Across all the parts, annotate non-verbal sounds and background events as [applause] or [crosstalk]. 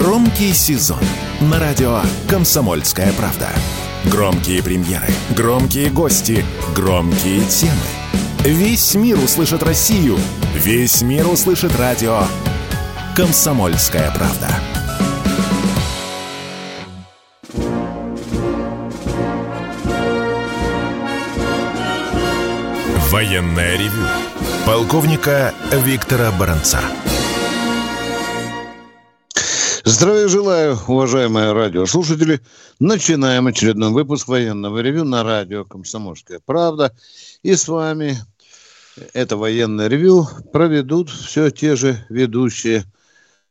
Громкий сезон на радио «Комсомольская правда». Громкие премьеры, громкие гости, громкие темы. Весь мир услышит Россию. Весь мир услышит радио «Комсомольская правда». Военная ревю. Полковника Виктора Баранца. Здравия желаю, уважаемые радиослушатели. Начинаем очередной выпуск военного ревю на радио «Комсомольская правда». И с вами это военное ревю проведут все те же ведущие.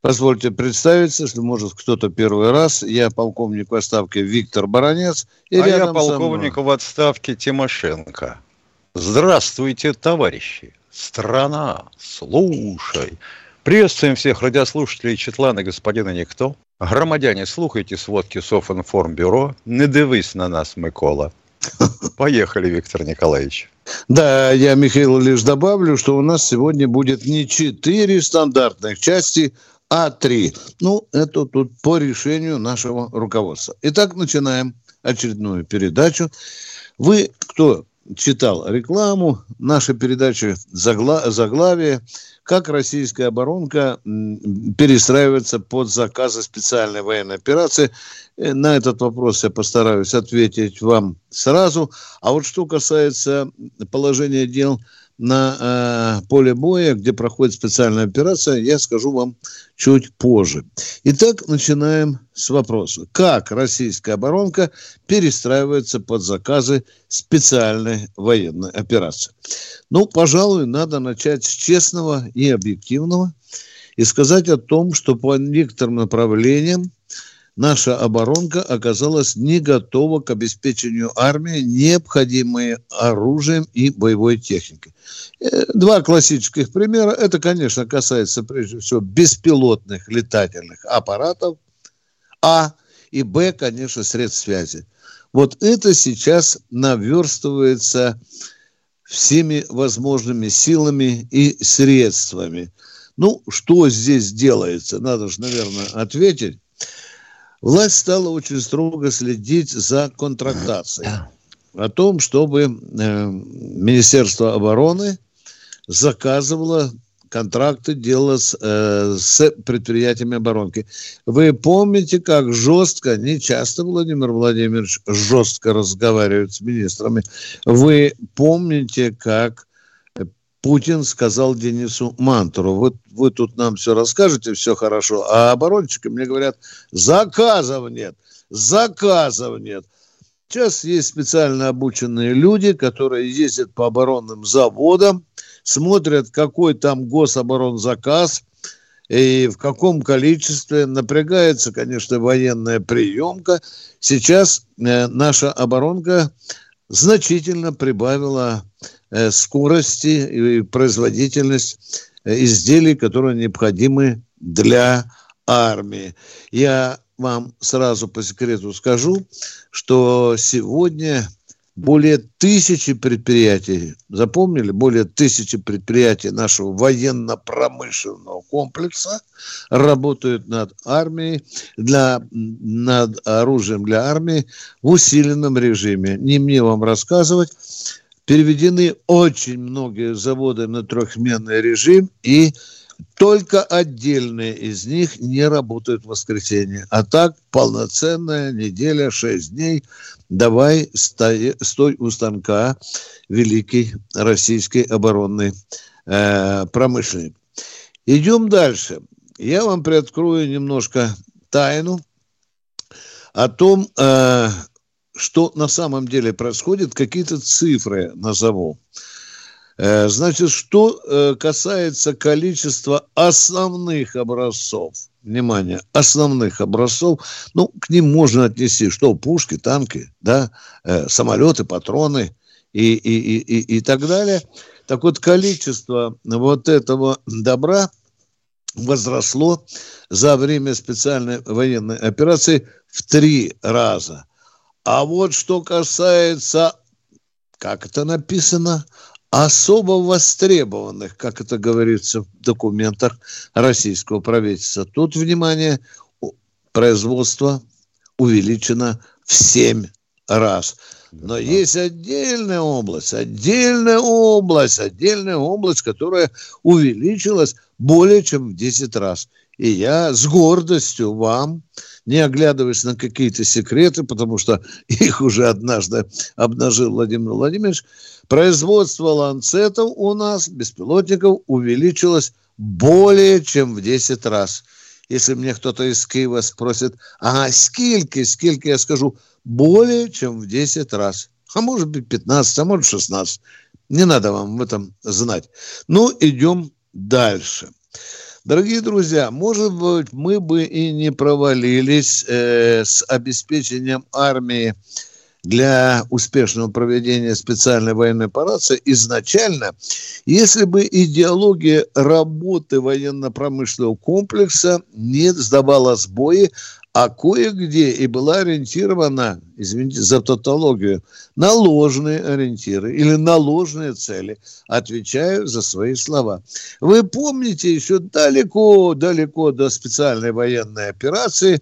Позвольте представиться, что может кто-то первый раз. Я полковник в отставке Виктор Баранец. И а я полковник в отставке Тимошенко. Здравствуйте, товарищи! Страна, слушай! Приветствуем всех радиослушателей Четлана господина Никто. Громадяне, слухайте сводки Софинформбюро. Не дивись на нас, Микола. [laughs] Поехали, Виктор Николаевич. Да, я, Михаил, лишь добавлю, что у нас сегодня будет не четыре стандартных части, а три. Ну, это тут по решению нашего руководства. Итак, начинаем очередную передачу. Вы кто читал рекламу, наша передача загла- заглавие «Как российская оборонка перестраивается под заказы специальной военной операции». Э, на этот вопрос я постараюсь ответить вам сразу. А вот что касается положения дел – на э, поле боя, где проходит специальная операция, я скажу вам чуть позже. Итак, начинаем с вопроса. Как российская оборонка перестраивается под заказы специальной военной операции? Ну, пожалуй, надо начать с честного и объективного и сказать о том, что по некоторым направлениям наша оборонка оказалась не готова к обеспечению армии необходимой оружием и боевой техникой. Э, два классических примера. Это, конечно, касается прежде всего беспилотных летательных аппаратов, А, и Б, конечно, средств связи. Вот это сейчас наверстывается всеми возможными силами и средствами. Ну, что здесь делается? Надо же, наверное, ответить. Власть стала очень строго следить за контрактацией. О том, чтобы э, Министерство обороны заказывало контракты делала с, э, с предприятиями оборонки. Вы помните, как жестко, не часто Владимир Владимирович жестко разговаривает с министрами. Вы помните, как Путин сказал Денису Мантуру, вот вы тут нам все расскажете, все хорошо, а оборонщики мне говорят, заказов нет, заказов нет. Сейчас есть специально обученные люди, которые ездят по оборонным заводам, смотрят, какой там гособоронзаказ и в каком количестве. Напрягается, конечно, военная приемка. Сейчас э, наша оборонка значительно прибавила скорости и производительность э, изделий, которые необходимы для армии. Я вам сразу по секрету скажу, что сегодня более тысячи предприятий, запомнили, более тысячи предприятий нашего военно-промышленного комплекса работают над армией, для, над оружием для армии в усиленном режиме. Не мне вам рассказывать, переведены очень многие заводы на трехсменный режим, и только отдельные из них не работают в воскресенье. А так полноценная неделя, шесть дней. Давай стой, стой у станка великий российский оборонный э, промышленник. Идем дальше. Я вам приоткрою немножко тайну о том, э, что на самом деле происходит, какие-то цифры назову. Э, значит, что э, касается количества основных образцов, внимание, основных образцов, ну, к ним можно отнести, что пушки, танки, да, э, самолеты, патроны и, и, и, и, и так далее. Так вот, количество вот этого добра возросло за время специальной военной операции в три раза – а вот что касается, как это написано, особо востребованных, как это говорится в документах российского правительства. Тут, внимание, производство увеличено в 7 раз. Но есть отдельная область, отдельная область, отдельная область, которая увеличилась более чем в 10 раз. И я с гордостью вам, не оглядываясь на какие-то секреты, потому что [laughs] их уже однажды обнажил Владимир Владимирович, производство ланцетов у нас, беспилотников, увеличилось более чем в 10 раз. Если мне кто-то из Киева спросит, а сколько, сколько, я скажу, более чем в 10 раз. А может быть 15, а может 16. Не надо вам в этом знать. Ну, идем дальше. Дорогие друзья, может быть, мы бы и не провалились э, с обеспечением армии для успешного проведения специальной военной операции изначально, если бы идеология работы военно-промышленного комплекса не сдавала сбои, а кое-где и была ориентирована, извините за тавтологию, на ложные ориентиры или на ложные цели. Отвечаю за свои слова. Вы помните, еще далеко-далеко до специальной военной операции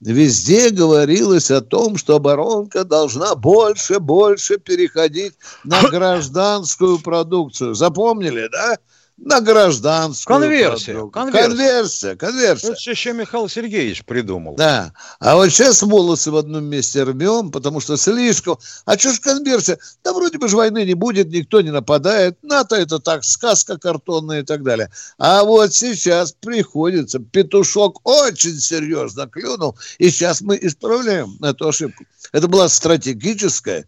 везде говорилось о том, что оборонка должна больше-больше переходить на [coughs] гражданскую продукцию. Запомнили, да? На гражданскую. Конверсия, конверсия. Конверсия, конверсия. Это еще Михаил Сергеевич придумал. Да. А вот сейчас волосы в одном месте рвем, потому что слишком... А что ж конверсия? Да вроде бы же войны не будет, никто не нападает. НАТО это так, сказка картонная и так далее. А вот сейчас приходится. Петушок очень серьезно клюнул, и сейчас мы исправляем эту ошибку. Это была стратегическая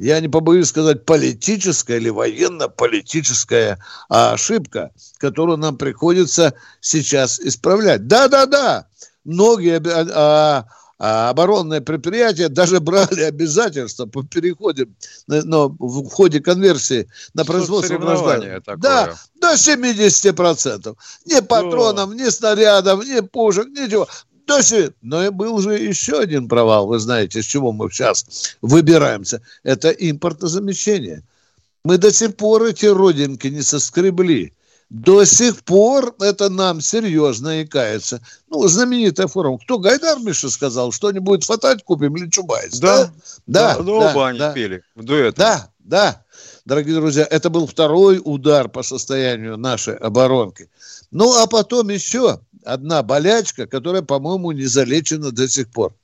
я не побоюсь сказать, политическая или военно-политическая ошибка, которую нам приходится сейчас исправлять. Да-да-да, многие а, а, оборонные предприятия даже [laughs] брали обязательства по переходе, но в ходе конверсии на производство граждан. Да, до 70%. Ни патронов, ни снарядов, ни пушек, ничего. То есть, но и был же еще один провал, вы знаете, с чего мы сейчас выбираемся. Это импортозамещение. Мы до сих пор эти родинки не соскребли. До сих пор это нам серьезно икается. Ну, знаменитая форма. Кто Гайдар Миша сказал, что-нибудь фатать купим или Чубайс? Да, да, да. да, оба они да. пели в дуэте. Да, да. Дорогие друзья, это был второй удар по состоянию нашей оборонки. Ну, а потом еще одна болячка, которая, по-моему, не залечена до сих пор.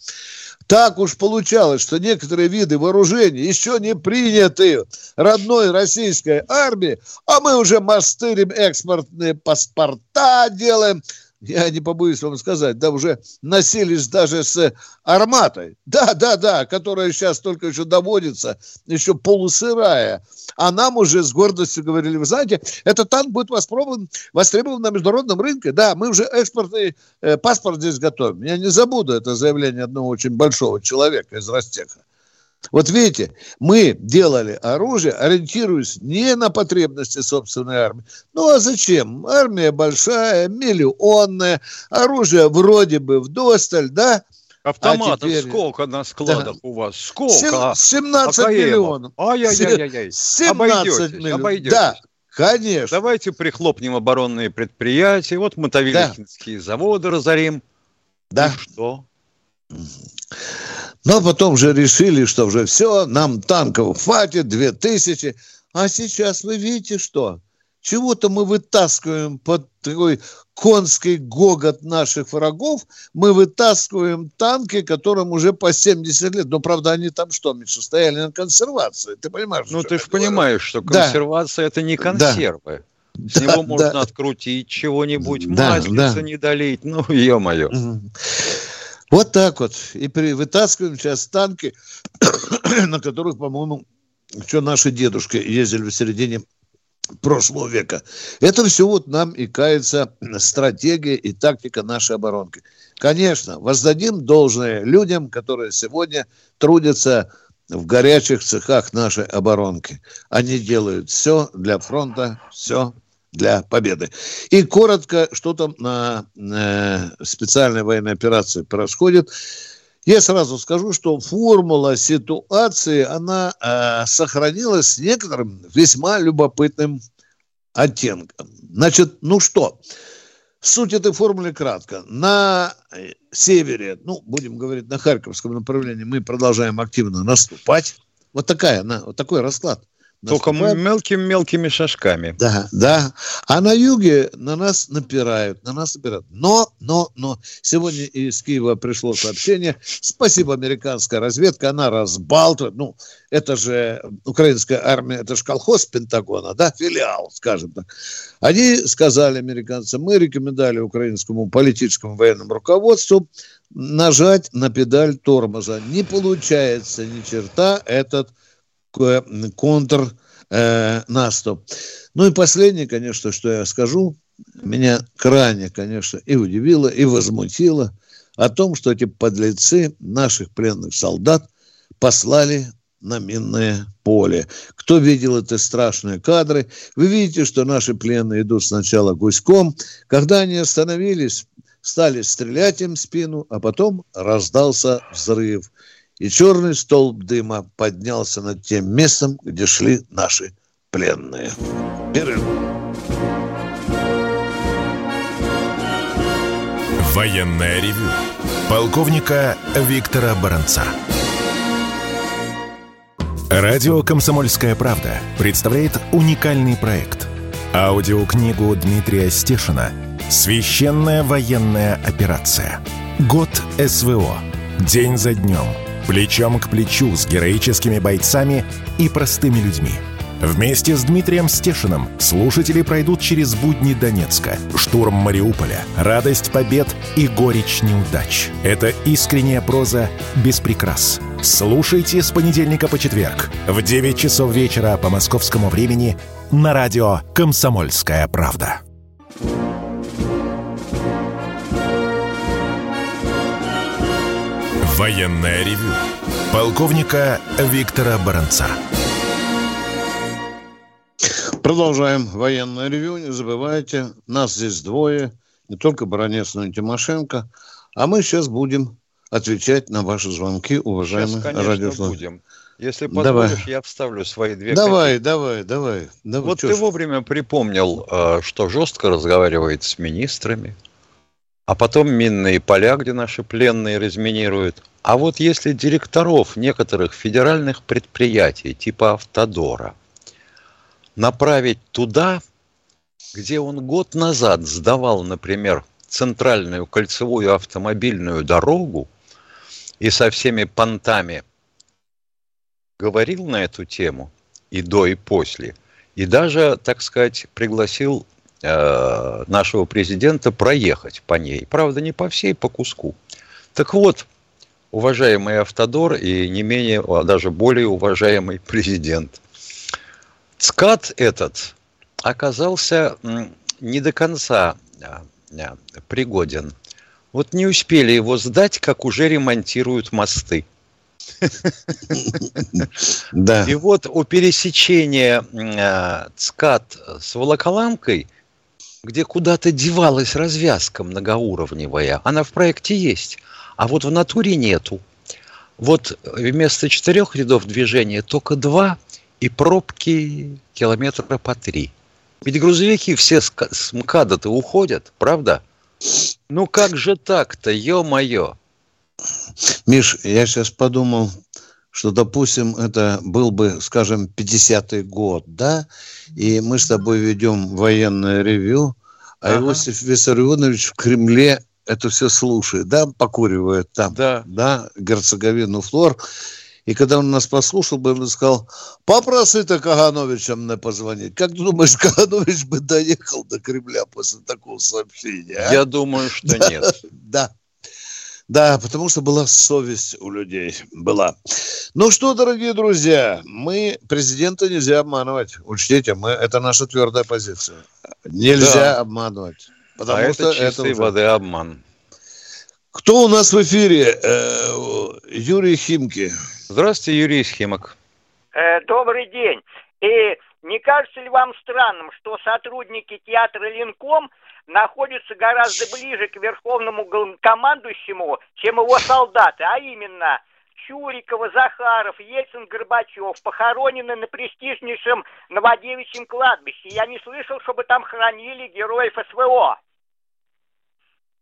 Так уж получалось, что некоторые виды вооружений еще не приняты родной российской армией, а мы уже мастырим экспортные паспорта делаем, я не побоюсь вам сказать, да уже носились даже с арматой. Да, да, да, которая сейчас только еще доводится, еще полусырая. А нам уже с гордостью говорили, вы знаете, этот танк будет востребован, востребован на международном рынке. Да, мы уже экспортный э, паспорт здесь готовим. Я не забуду это заявление одного очень большого человека из Ростеха. Вот видите, мы делали оружие, ориентируясь не на потребности собственной армии. Ну а зачем? Армия большая, миллионная, оружие вроде бы вдосталь, да? Автоматов а теперь... сколько на складах да. у вас? Сколько? 17 а миллионов. Ай-яй-яй-яй. 17 обойдетесь, миллионов. Обойдетесь. Да, конечно. Давайте прихлопнем оборонные предприятия. Вот мотовилихинские да. заводы разорим. Да. И что? Но потом же решили, что уже все, нам танков хватит, две тысячи. А сейчас вы видите что? Чего-то мы вытаскиваем под такой конский гогот наших врагов, мы вытаскиваем танки, которым уже по 70 лет. Но, правда, они там что, Миша, стояли на консервации. Ты понимаешь? Ну, ты же понимаешь, что консервация да. – это не консервы. Да. С да, него можно да. открутить чего-нибудь, да, маслица да. не долить. Ну, ё-моё. Вот так вот. И при, вытаскиваем сейчас танки, [coughs] на которых, по-моему, что наши дедушки ездили в середине прошлого века. Это все вот нам и кается стратегия и тактика нашей оборонки. Конечно, воздадим должное людям, которые сегодня трудятся в горячих цехах нашей оборонки. Они делают все для фронта, все для победы. И коротко, что там на э, специальной военной операции происходит. Я сразу скажу, что формула ситуации, она э, сохранилась с некоторым весьма любопытным оттенком. Значит, ну что, Суть этой формулы кратко. На э, севере, ну, будем говорить, на Харьковском направлении мы продолжаем активно наступать. Вот такая, на, вот такой расклад. Только мелкими-мелкими шажками. Да, да. А на юге на нас напирают, на нас напирают. Но, но, но, сегодня из Киева пришло сообщение. Спасибо, американская разведка, она разбалтывает. Ну, это же украинская армия, это же колхоз Пентагона, да, филиал, скажем так. Они сказали, американцы, мы рекомендовали украинскому политическому военному руководству нажать на педаль тормоза. Не получается ни черта этот контр э, наступ. Ну и последнее, конечно, что я скажу, меня крайне, конечно, и удивило, и возмутило о том, что эти подлецы наших пленных солдат послали на минное поле. Кто видел эти страшные кадры, вы видите, что наши пленные идут сначала гуськом. Когда они остановились, стали стрелять им в спину, а потом раздался взрыв и черный столб дыма поднялся над тем местом, где шли наши пленные. Перерыв. Военная ревю. Полковника Виктора Баранца. Радио «Комсомольская правда» представляет уникальный проект. Аудиокнигу Дмитрия Стешина «Священная военная операция. Год СВО. День за днем» плечом к плечу с героическими бойцами и простыми людьми. Вместе с Дмитрием Стешиным слушатели пройдут через будни Донецка, штурм Мариуполя, радость побед и горечь неудач. Это искренняя проза без прикрас. Слушайте с понедельника по четверг в 9 часов вечера по московскому времени на радио «Комсомольская правда». Военное ревю полковника Виктора Баранца. Продолжаем военное ревю. Не забывайте, нас здесь двое. Не только Баранец, но и Тимошенко. А мы сейчас будем отвечать на ваши звонки, уважаемые радиослушатели. будем. Если позволишь, давай. я вставлю свои две Давай, давай, давай, давай. Вот ты ж? вовремя припомнил, э, что жестко разговаривает с министрами, а потом минные поля, где наши пленные разминируют. А вот если директоров некоторых федеральных предприятий типа Автодора направить туда, где он год назад сдавал, например, центральную кольцевую автомобильную дорогу и со всеми понтами говорил на эту тему и до, и после, и даже, так сказать, пригласил нашего президента проехать по ней. Правда, не по всей, по куску. Так вот, уважаемый Автодор и не менее, а даже более уважаемый президент. ЦКАД этот оказался не до конца а, а, пригоден. Вот не успели его сдать, как уже ремонтируют мосты. Да. И вот у пересечения ЦКАД с Волоколамкой где куда-то девалась развязка многоуровневая. Она в проекте есть, а вот в натуре нету. Вот вместо четырех рядов движения только два и пробки километра по три. Ведь грузовики все с МКАДа-то уходят, правда? Ну как же так-то, ё-моё? Миш, я сейчас подумал, что, допустим, это был бы, скажем, 50-й год, да, и мы с тобой ведем военное ревю, а ага. Иосиф Виссарионович в Кремле это все слушает, да, покуривает там, да, да Герцеговину Флор. И когда он нас послушал бы, он сказал, попроси-то Кагановича мне позвонить. Как ты думаешь, [laughs] Каганович бы доехал до Кремля после такого сообщения? А? Я думаю, что да, нет. [laughs] Да. Да, потому что была совесть у людей. Была. Ну что, дорогие друзья, мы президента нельзя обманывать. Учтите, мы, это наша твердая позиция. Нельзя да. обманывать. Потому а что это чистой это уже... воды обман. Кто у нас в эфире? Э, Юрий Химки. Здравствуйте, Юрий Химок. Э, добрый день. И не кажется ли вам странным, что сотрудники театра Линком находится гораздо ближе к верховному командующему, чем его солдаты, а именно Чурикова, Захаров, Ельцин, Горбачев похоронены на престижнейшем Новодевичьем кладбище. Я не слышал, чтобы там хранили героев СВО.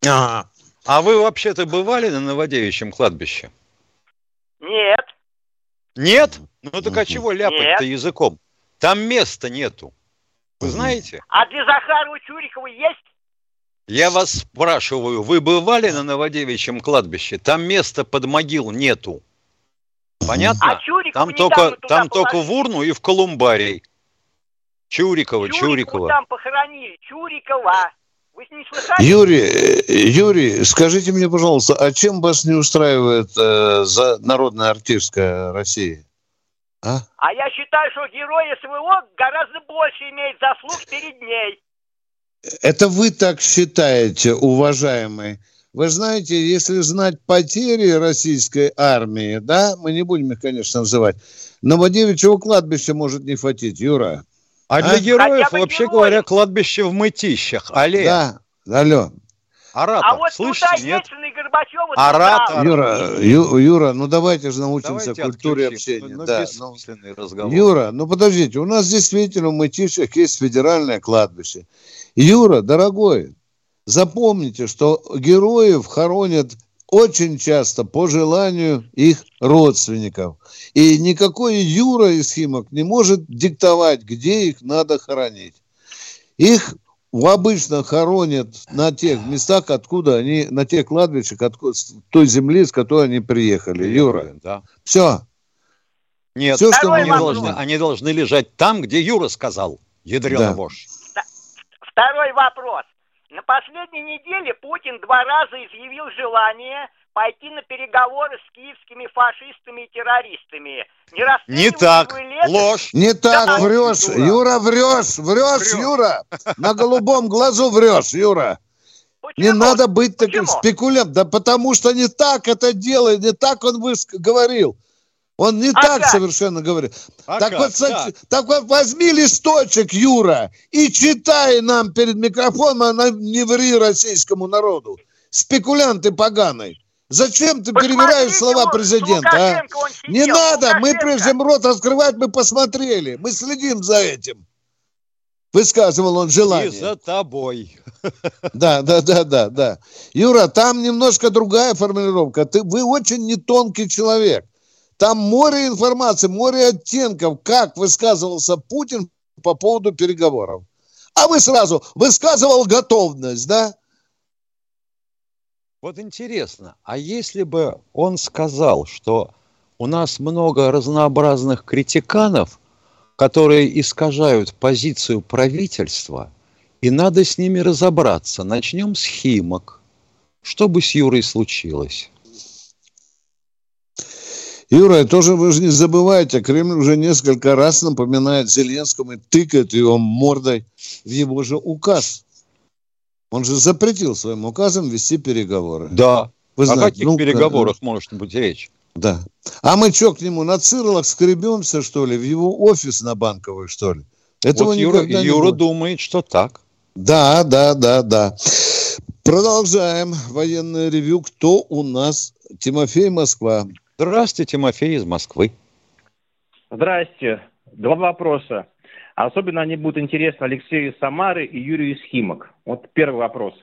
А, а вы вообще-то бывали на Новодевичьем кладбище? Нет. Нет? Ну так а чего ляпать-то языком? Там места нету. Вы знаете? А для Захарова Чурикова есть? Я вас спрашиваю, вы бывали на Новодевичьем кладбище? Там места под могил нету. Понятно? А там только, там только в урну и в колумбарий. Чурикова, Чурикову Чурикова. там похоронили. Чурикова. Вы не слыхали? Юрий, э, Юрий, скажите мне, пожалуйста, а чем вас не устраивает э, за народная артистская Россия? А? а я считаю, что герой СВО гораздо больше имеет заслуг перед ней. Это вы так считаете, уважаемый? Вы знаете, если знать потери российской армии, да, мы не будем их, конечно, называть, Новодевичьего кладбища может не хватить, Юра. А, а? для героев, вообще герой. говоря, кладбище в мытищах. Алле. Да, алло. Оратор, а вот слышите, нет? Горбачева Оратор. Юра, Ю, Юра, ну давайте же научимся давайте культуре общения. Ну, да, ну, разговор. Юра, ну подождите, у нас действительно в Мытищах есть федеральное кладбище. Юра, дорогой, запомните, что героев хоронят очень часто по желанию их родственников. И никакой Юра из Химок не может диктовать, где их надо хоронить. Их обычно хоронят на тех местах, откуда они, на тех кладбищах, откуда, той земли, с которой они приехали. Юра, да. все. Нет, Все, что они, должны, они должны лежать там, где Юра сказал. Ядрена да. вошь. Второй вопрос. На последней неделе Путин два раза изъявил желание пойти на переговоры с киевскими фашистами и террористами. Не, не так, ложь. Не так, да, врешь, Юра. Юра, врешь, врешь, врешь, Юра. На голубом глазу врешь, Юра. Почему? Не надо быть таким спекулянтом. Да потому что не так это делает, не так он говорил. Он не а так как? совершенно говорит. А так, как? вот, как? так вот возьми листочек, Юра, и читай нам перед микрофоном, а не ври российскому народу. Спекулянты поганый. Зачем ты Посмотрите, перебираешь слова президента? А? Не надо, мы прежде чем рот открывать, мы посмотрели. Мы следим за этим. Высказывал он желание. И за тобой. [laughs] Да, да, да, да, да. Юра, там немножко другая формулировка. Ты, вы очень не тонкий человек. Там море информации, море оттенков, как высказывался Путин по поводу переговоров. А вы сразу высказывал готовность, да? Вот интересно, а если бы он сказал, что у нас много разнообразных критиканов, которые искажают позицию правительства, и надо с ними разобраться. Начнем с Химок. Что бы с Юрой случилось? Юра, тоже вы же не забывайте, Кремль уже несколько раз напоминает Зеленскому и тыкает его мордой в его же указ. Он же запретил своим указом вести переговоры. Да. Вы знаете, О каких ну, переговорах э, может быть речь? Да. А мы что, к нему на цирлах скребемся, что ли? В его офис на банковый, что ли? Этого вот Юра, не Юра будет. думает, что так. Да, да, да, да. Продолжаем военное ревю. Кто у нас? Тимофей Москва. Здравствуйте, Тимофей из Москвы. Здрасте. Два вопроса. Особенно они будут интересны Алексею из Самары и Юрию из Химок. Вот первый вопрос.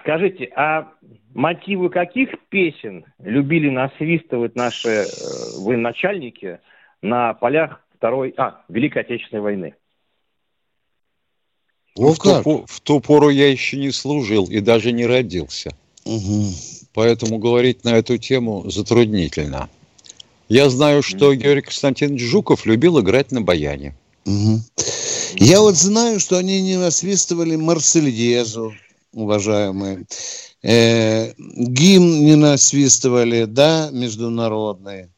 Скажите, а мотивы каких песен любили насвистывать наши э, военачальники на полях Второй, а, Великой Отечественной войны? Ну, в, ту, в ту пору я еще не служил и даже не родился. Угу поэтому говорить на эту тему затруднительно. Я знаю, что Георгий Константинович Жуков любил играть на баяне. Угу. Я вот знаю, что они не насвистывали Марсельезу, уважаемые. Э, гимн не насвистывали, да, международные.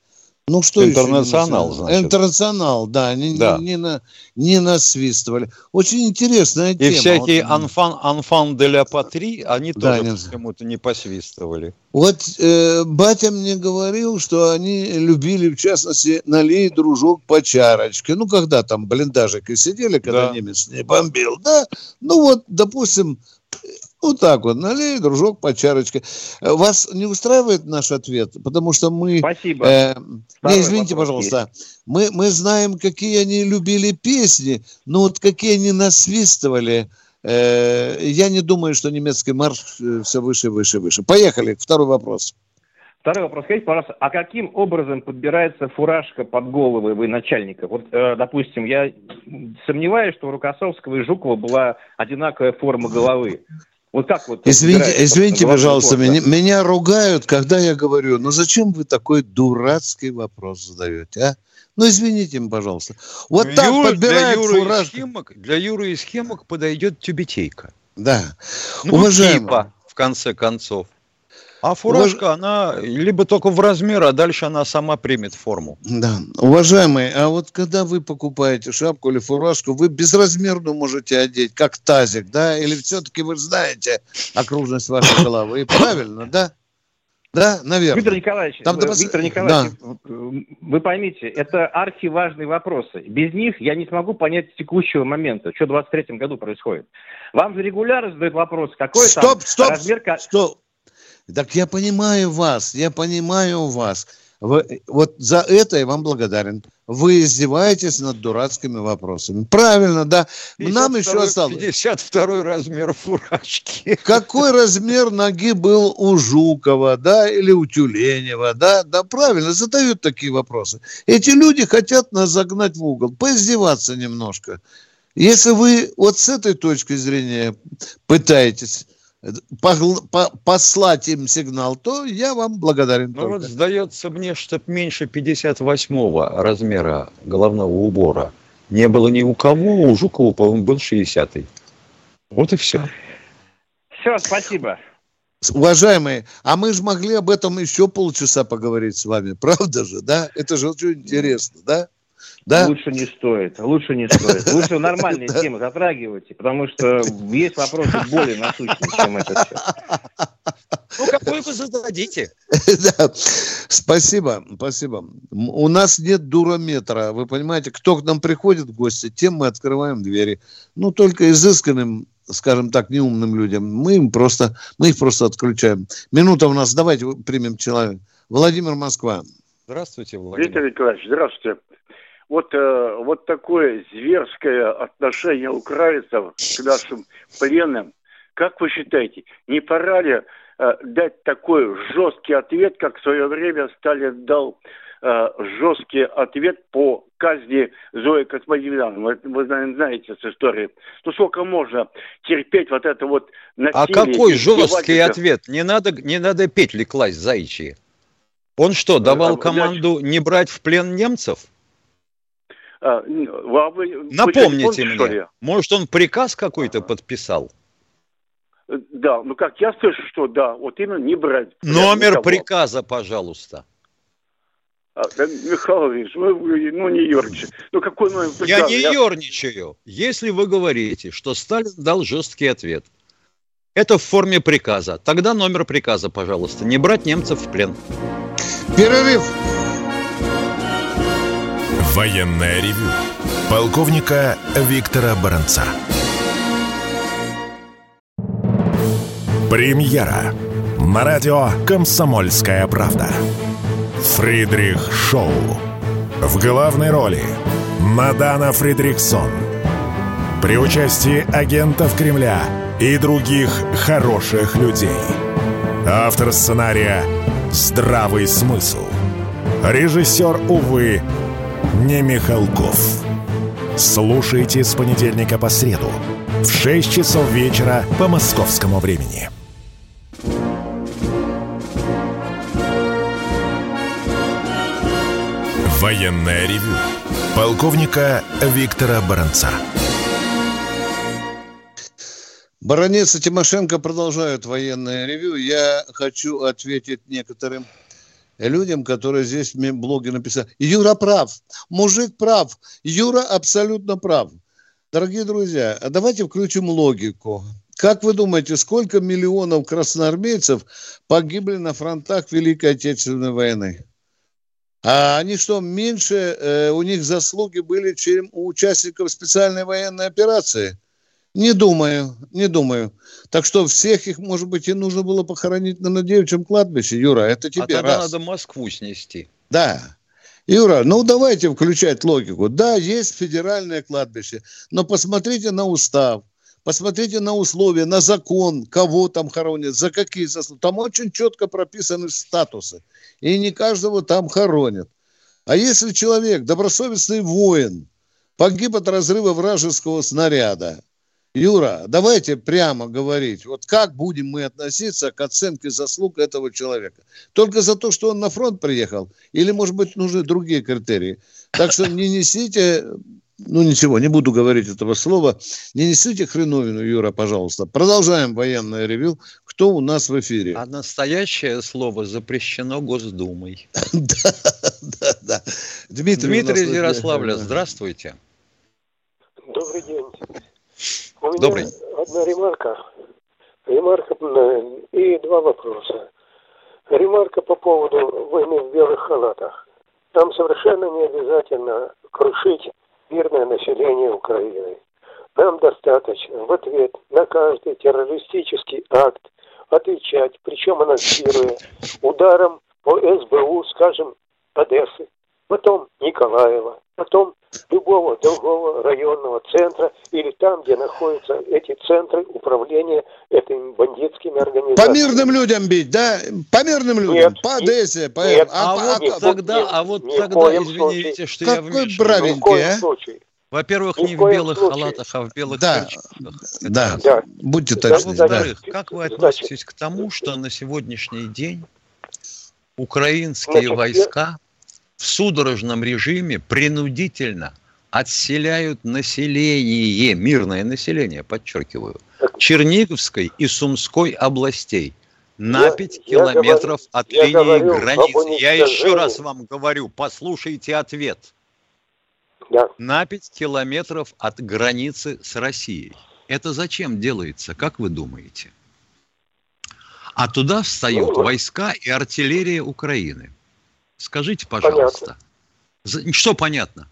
Ну, что Интернационал, еще значит. Интернационал, да, не, да. Не, не, на, не насвистывали. Очень интересная И тема. И всякие вот, анфан, анфан де ля патри, они да, тоже почему-то не посвистывали. Вот э, батя мне говорил, что они любили, в частности, налей, дружок, по чарочке. Ну, когда там блиндажики сидели, когда да. немец не бомбил, да? Ну, вот, допустим, вот так вот, налей, дружок, по чарочке. Вас не устраивает наш ответ? Потому что мы... Спасибо. Э, не, извините, пожалуйста. Мы, мы знаем, какие они любили песни, но вот какие они насвистывали. Э, я не думаю, что немецкий марш э, все выше, выше, выше. Поехали. Второй вопрос. Второй вопрос. Скажите, пожалуйста, а каким образом подбирается фуражка под головы вы начальника? Вот, э, допустим, я сомневаюсь, что у Рукосовского и Жукова была одинаковая форма головы. Вот как вот... Извините, извините пожалуйста, меня, меня ругают, когда я говорю, ну зачем вы такой дурацкий вопрос задаете, а? Ну, извините, пожалуйста. Вот Юра, так подбирает для Юры фураж... Схемок, для Юры и схемок подойдет тюбетейка. Да. Ну, Уважаемый. типа, в конце концов. А фуражка, Уваж... она либо только в размер, а дальше она сама примет форму. Да. Уважаемые, а вот когда вы покупаете шапку или фуражку, вы безразмерную можете одеть, как тазик, да? Или все-таки вы знаете окружность вашей головы? [coughs] Правильно, да? Да, наверное. Виктор Николаевич, Там, вы, Виктор Николаевич, да. вы поймите, это архиважные вопросы. Без них я не смогу понять текущего момента, что в 23 году происходит. Вам же регулярно задают вопрос, какой стоп, там стоп, размер... Стоп, так я понимаю вас, я понимаю вас. Вы, вот за это я вам благодарен. Вы издеваетесь над дурацкими вопросами. Правильно, да. Нам еще осталось... 52 размер фуражки. Какой размер ноги был у Жукова, да, или у Тюленева, да? Да, правильно, задают такие вопросы. Эти люди хотят нас загнать в угол, поиздеваться немножко. Если вы вот с этой точки зрения пытаетесь послать им сигнал, то я вам благодарен. Ну вот сдается мне, что меньше 58 размера головного убора не было ни у кого, у Жукова, по-моему, был 60-й. Вот и все. Все, спасибо. Уважаемые, а мы же могли об этом еще полчаса поговорить с вами, [laughs] правда же, да? Это же очень интересно, да? Да? Лучше не стоит, лучше не стоит. Лучше нормальные темы затрагивайте, потому что есть вопросы более насущные, чем это все. Ну, какой вы зададите? [laughs] да. Спасибо, спасибо. У нас нет дурометра, вы понимаете, кто к нам приходит в гости, тем мы открываем двери. Ну, только изысканным скажем так, неумным людям, мы им просто, мы их просто отключаем. Минута у нас, давайте примем человека. Владимир Москва. Здравствуйте, Владимир. Виктор Николаевич, здравствуйте вот, э, вот такое зверское отношение украинцев к нашим пленным, как вы считаете, не пора ли э, дать такой жесткий ответ, как в свое время Сталин дал э, жесткий ответ по казни Зои Космодемьяновны. Вы, вы, знаете эту историю. Ну, сколько можно терпеть вот это вот насилие? А какой жесткий ответ? Не надо, не надо петли класть зайчьи. Он что, давал команду не брать в плен немцев? А, вы, Напомните вы мне, может, он приказ какой-то подписал? Да, ну как, я слышу, что да, вот именно не брать. Номер никого. приказа, пожалуйста. А, да, Михайлович, ну, ну не ерничайте. Ну какой номер приказа? Я не я... ерничаю. Если вы говорите, что Сталин дал жесткий ответ, это в форме приказа. Тогда номер приказа, пожалуйста. Не брать немцев в плен. Перерыв. Военное ревю полковника Виктора Баранца. Премьера на радио «Комсомольская правда». Фридрих Шоу. В главной роли Мадана Фридриксон. При участии агентов Кремля и других хороших людей. Автор сценария «Здравый смысл». Режиссер, увы, не Михалков. Слушайте с понедельника по среду в 6 часов вечера по московскому времени. Военная ревю. Полковника Виктора Баранца. Баронец и Тимошенко продолжают военное ревю. Я хочу ответить некоторым людям, которые здесь в блоге написали. Юра прав, мужик прав, Юра абсолютно прав. Дорогие друзья, а давайте включим логику. Как вы думаете, сколько миллионов красноармейцев погибли на фронтах Великой Отечественной войны? А они что, меньше э, у них заслуги были, чем у участников специальной военной операции? Не думаю, не думаю. Так что всех их, может быть, и нужно было похоронить на девичьем кладбище, Юра, это тебе А тогда раз. надо Москву снести. Да. Юра, ну давайте включать логику. Да, есть федеральное кладбище, но посмотрите на устав, Посмотрите на условия, на закон, кого там хоронят, за какие заслуги. Там очень четко прописаны статусы. И не каждого там хоронят. А если человек, добросовестный воин, погиб от разрыва вражеского снаряда, Юра, давайте прямо говорить, вот как будем мы относиться к оценке заслуг этого человека? Только за то, что он на фронт приехал? Или, может быть, нужны другие критерии? Так что не несите ну ничего, не буду говорить этого слова. Не несите хреновину, Юра, пожалуйста. Продолжаем военное ревю. Кто у нас в эфире? А настоящее слово запрещено Госдумой. [laughs] Да, да, да. Дмитрий, Ярославля, здравствуйте. У меня Добрый. одна ремарка. Ремарка и два вопроса. Ремарка по поводу войны в белых халатах. Нам совершенно не обязательно крушить мирное население Украины. Нам достаточно в ответ на каждый террористический акт отвечать, причем анонсируя ударом по СБУ, скажем, Одессы, потом Николаева, потом любого другого районного центра или там, где находятся эти центры управления этими бандитскими организациями. По мирным людям бить, да? По мирным людям, нет, по Одессе. По... Нет, а, а, вот а, тогда, нет, а вот тогда, извините, что Какой я вмешиваюсь. бравенький, а? Случае. Во-первых, не в белых случае. халатах, а в белых да, перчатках. Да, да, будьте точны. Во-вторых, да. как вы относитесь к тому, что на сегодняшний день украинские Значит, войска в судорожном режиме принудительно отселяют население, мирное население, подчеркиваю, Черниговской и Сумской областей на я, 5 километров говорю, от линии говорю, границы. Я еще раз вам говорю, послушайте ответ. Да. На 5 километров от границы с Россией. Это зачем делается, как вы думаете? А туда встают ну, войска и артиллерия Украины. Скажите, пожалуйста. Понятно. Что понятно?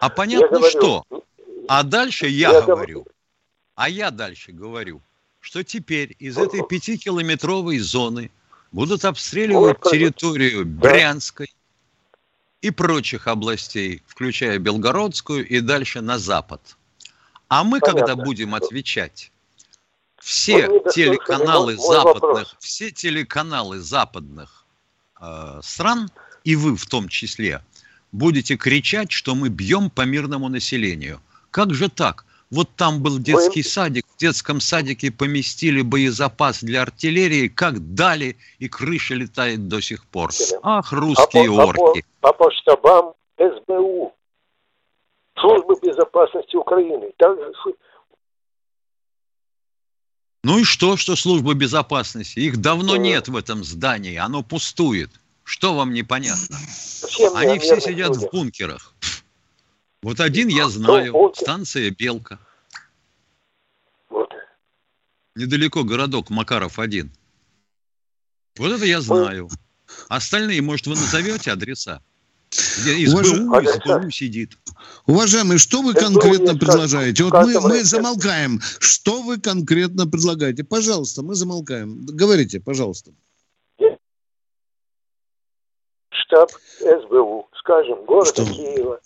А понятно я что? Говорю, а дальше я, я говорю. А я дальше говорю, что теперь из этой пятикилометровой зоны будут обстреливать территорию Брянской и прочих областей, включая Белгородскую и дальше на запад. А мы, Понятно. когда будем отвечать, все телеканалы западных, все телеканалы западных Э, стран, и вы в том числе, будете кричать, что мы бьем по мирному населению. Как же так? Вот там был детский садик, в детском садике поместили боезапас для артиллерии, как дали, и крыша летает до сих пор. Ах, русские а по, орки. А по, а по штабам СБУ, службы безопасности Украины, также ну и что, что служба безопасности? Их давно нет в этом здании, оно пустует. Что вам непонятно? Зачем Они все сидят в бункерах. Вот один я знаю, станция Белка. Вот. Недалеко городок Макаров-1. Вот это я знаю. Остальные, может, вы назовете адреса? Где СБУ, СБУ сидит. Уважаемый, что вы конкретно предлагаете? Вот мы, мы замолкаем. Что вы конкретно предлагаете? Пожалуйста, мы замолкаем. Говорите, пожалуйста. Штаб СБУ, скажем, города что? Киева.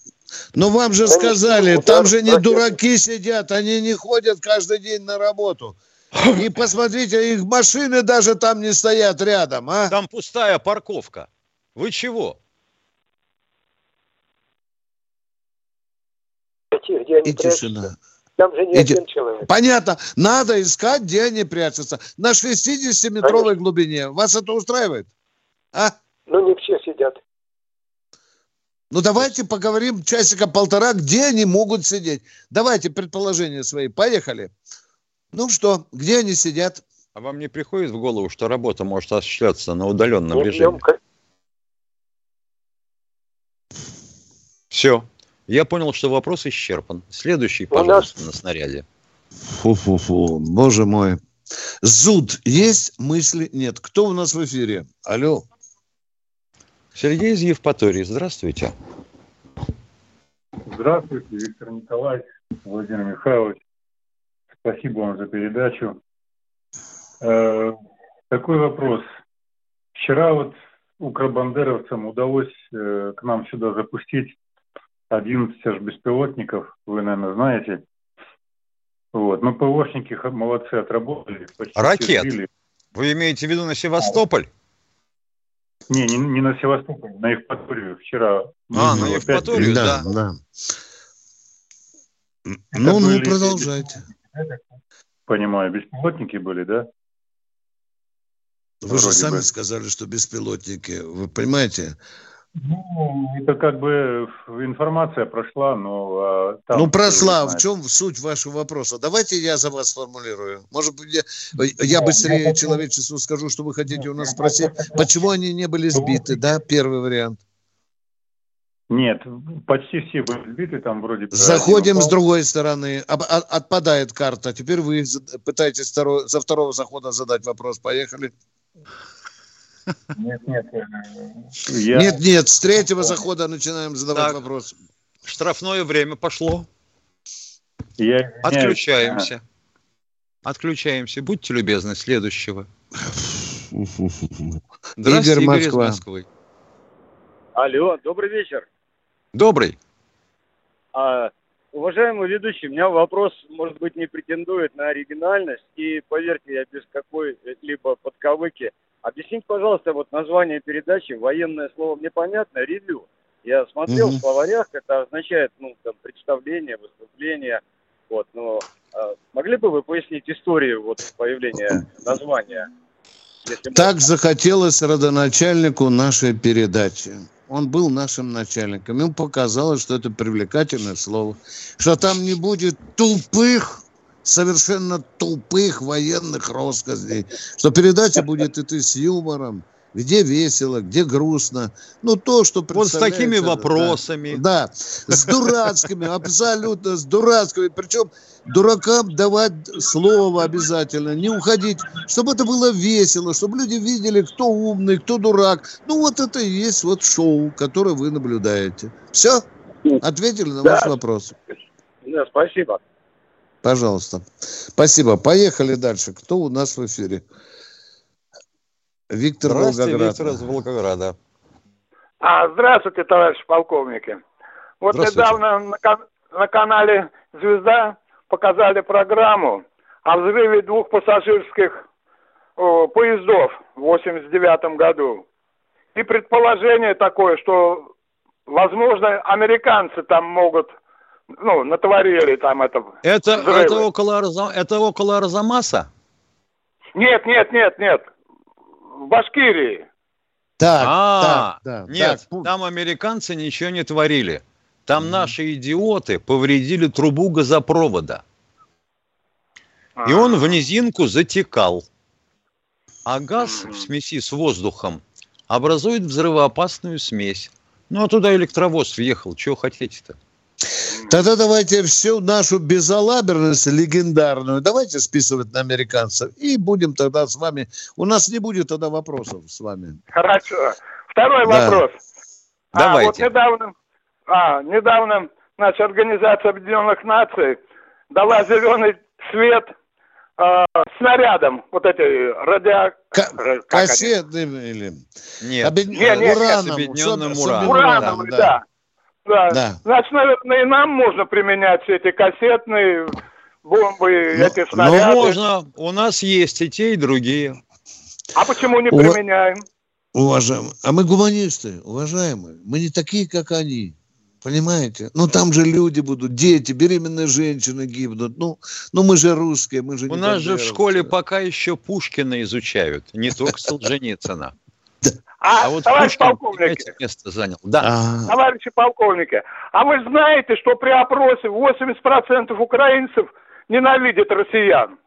Но вам же сказали, там же не дураки сидят, они не ходят каждый день на работу. И [laughs] посмотрите, их машины даже там не стоят рядом, а? Там пустая парковка. Вы чего? Найти, где они и прячутся. тишина. Там же не и один человек. Понятно. Надо искать, где они прячутся. На 60-метровой глубине. Вас это устраивает? А? Ну, не все сидят. Ну, давайте поговорим часика полтора, где они могут сидеть. Давайте предположения свои. Поехали. Ну что, где они сидят? А вам не приходит в голову, что работа может осуществляться на удаленном режиме? Все. Я понял, что вопрос исчерпан. Следующий, пожалуйста, нас... на снаряде. Фу-фу-фу, боже мой. Зуд есть, мысли нет. Кто у нас в эфире? Алло. Сергей из Евпатории, здравствуйте. Здравствуйте, Виктор Николаевич, Владимир Михайлович. Спасибо вам за передачу. Э, такой вопрос. Вчера вот укробандеровцам удалось э, к нам сюда запустить 11 аж беспилотников, вы, наверное, знаете. Вот. Но ПВОшники молодцы отработали. Ракет. Сбили. Вы имеете в виду на Севастополь? Не, не, не на Севастополь, на Евпаторию вчера. А, на Евпаторию, да. да. да. Ну, ну, продолжайте. Понимаю, беспилотники были, да? Вы Вроде же сами бы. сказали, что беспилотники. Вы понимаете? Ну, это как бы информация прошла, но... А, там ну, прошла. В чем суть вашего вопроса? Давайте я за вас сформулирую. Может быть, я, я быстрее человечеству скажу, что вы хотите у нас спросить. Почему они не были сбиты, да? Первый вариант. Нет, почти все были сбиты, там вроде... Заходим с другой стороны, отпадает карта. Теперь вы пытаетесь второй, за второго захода задать вопрос. Поехали. Нет, нет. Э, я... Нет, нет, с третьего захода начинаем задавать так, вопрос. Штрафное время пошло. Я... Отключаемся. Отключаемся. Будьте любезны, следующего. [laughs] Здравствуйте, Игорь, Игорь из Москвы. Алло, добрый вечер. Добрый. А, уважаемый ведущий, у меня вопрос, может быть, не претендует на оригинальность, и, поверьте, я без какой-либо подковыки – Объясните, пожалуйста, вот название передачи, военное слово мне понятно, ревью. Я смотрел mm-hmm. в словарях, это означает, ну, там, представление, выступление, вот, но а, могли бы вы пояснить историю вот появления названия? Так можно? захотелось родоначальнику нашей передачи. Он был нашим начальником. Ему показалось, что это привлекательное слово. Что там не будет тупых совершенно тупых военных россказней, что передача будет идти с юмором, где весело, где грустно. Ну, то, что Вот с такими вопросами. Да, да с дурацкими, абсолютно с дурацкими. Причем дуракам давать слово обязательно, не уходить, чтобы это было весело, чтобы люди видели, кто умный, кто дурак. Ну, вот это и есть вот шоу, которое вы наблюдаете. Все? Ответили на да. ваш вопрос? Да, спасибо. Пожалуйста. Спасибо. Поехали дальше. Кто у нас в эфире? Виктор Волгоград. Виктор из Волгограда. А, здравствуйте, товарищ полковники. Вот недавно на, на канале «Звезда» показали программу о взрыве двух пассажирских о, поездов в 89 году. И предположение такое, что, возможно, американцы там могут ну, натворили там это. Это, это, около, Арза, это около Арзамаса? Нет, нет, нет, нет. В Башкирии. Так, а, так, да, нет, так. там американцы ничего не творили. Там mm наши идиоты повредили трубу газопровода. А-а-а. И он в низинку затекал. А газ в смеси с воздухом образует взрывоопасную смесь. Ну, а туда электровоз въехал. Чего хотите-то? Тогда давайте всю нашу безалаберность легендарную давайте списывать на американцев. И будем тогда с вами... У нас не будет тогда вопросов с вами. Хорошо. Второй да. вопрос. Давайте. А, вот недавно, а, недавно наша Организация Объединенных Наций дала зеленый свет э, снарядам, вот эти радио... К- кассетным или... Нет, Объед... не, не, ураном. С объединенным ураном. Ураном, да. да. Да. да. Значит, наверное, и нам можно применять эти кассетные бомбы, но, эти снаряды. Ну, можно. У нас есть и те, и другие. А почему не применяем? Уважаемые. А мы гуманисты, уважаемые. Мы не такие, как они. Понимаете? Ну, там же люди будут, дети, беременные женщины гибнут. Ну, ну мы же русские, мы же У нас же в школе пока еще Пушкина изучают, не только Солженицына. А, а вот товарищ полковник, место занял. Да. А. Товарищи полковники, а вы знаете, что при опросе 80% украинцев ненавидят россиян?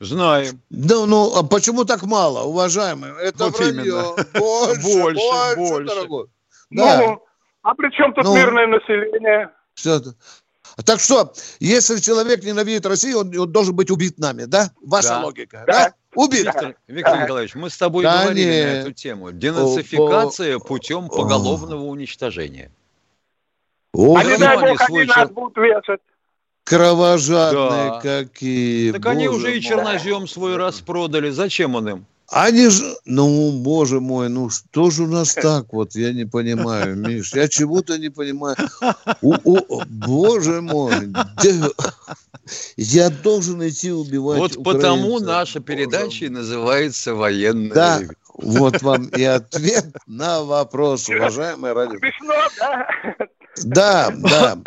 Знаем. Да, ну, а почему так мало, уважаемые? Это вот вранье. Именно. Больше, [laughs] больше, больше, больше. дорогой. Да. Ну, а при чем тут ну, мирное население? Все это. Так что, если человек ненавидит Россию, он, он должен быть убит нами, да? Ваша да. логика, да? да? Убит. Виктор, Виктор Николаевич, мы с тобой да говорили не... на эту тему. Денацификация путем поголовного уничтожения. О, а не дай бог, они нас будут вешать. Кровожадные да. какие. Так они уже и чернозем свой распродали. Зачем он им? Они же, ну, боже мой, ну что же у нас так вот, я не понимаю, Миш, я чего-то не понимаю. У, у, боже мой, Я должен идти убивать Вот потому наша передача и называется «Военная да, ревю». вот вам и ответ на вопрос, уважаемые радио. Смешно, да? Да, да.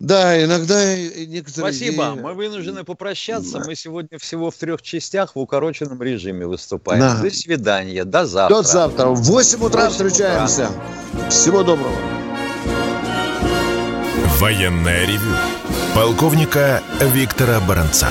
Да, иногда некоторые... Спасибо. Идеи... Мы вынуждены попрощаться. Да. Мы сегодня всего в трех частях в укороченном режиме выступаем. Да. До свидания. До завтра. До завтра. В 8 утра 8 встречаемся. Утра. Всего доброго. Военная ревю. Полковника Виктора Баранца.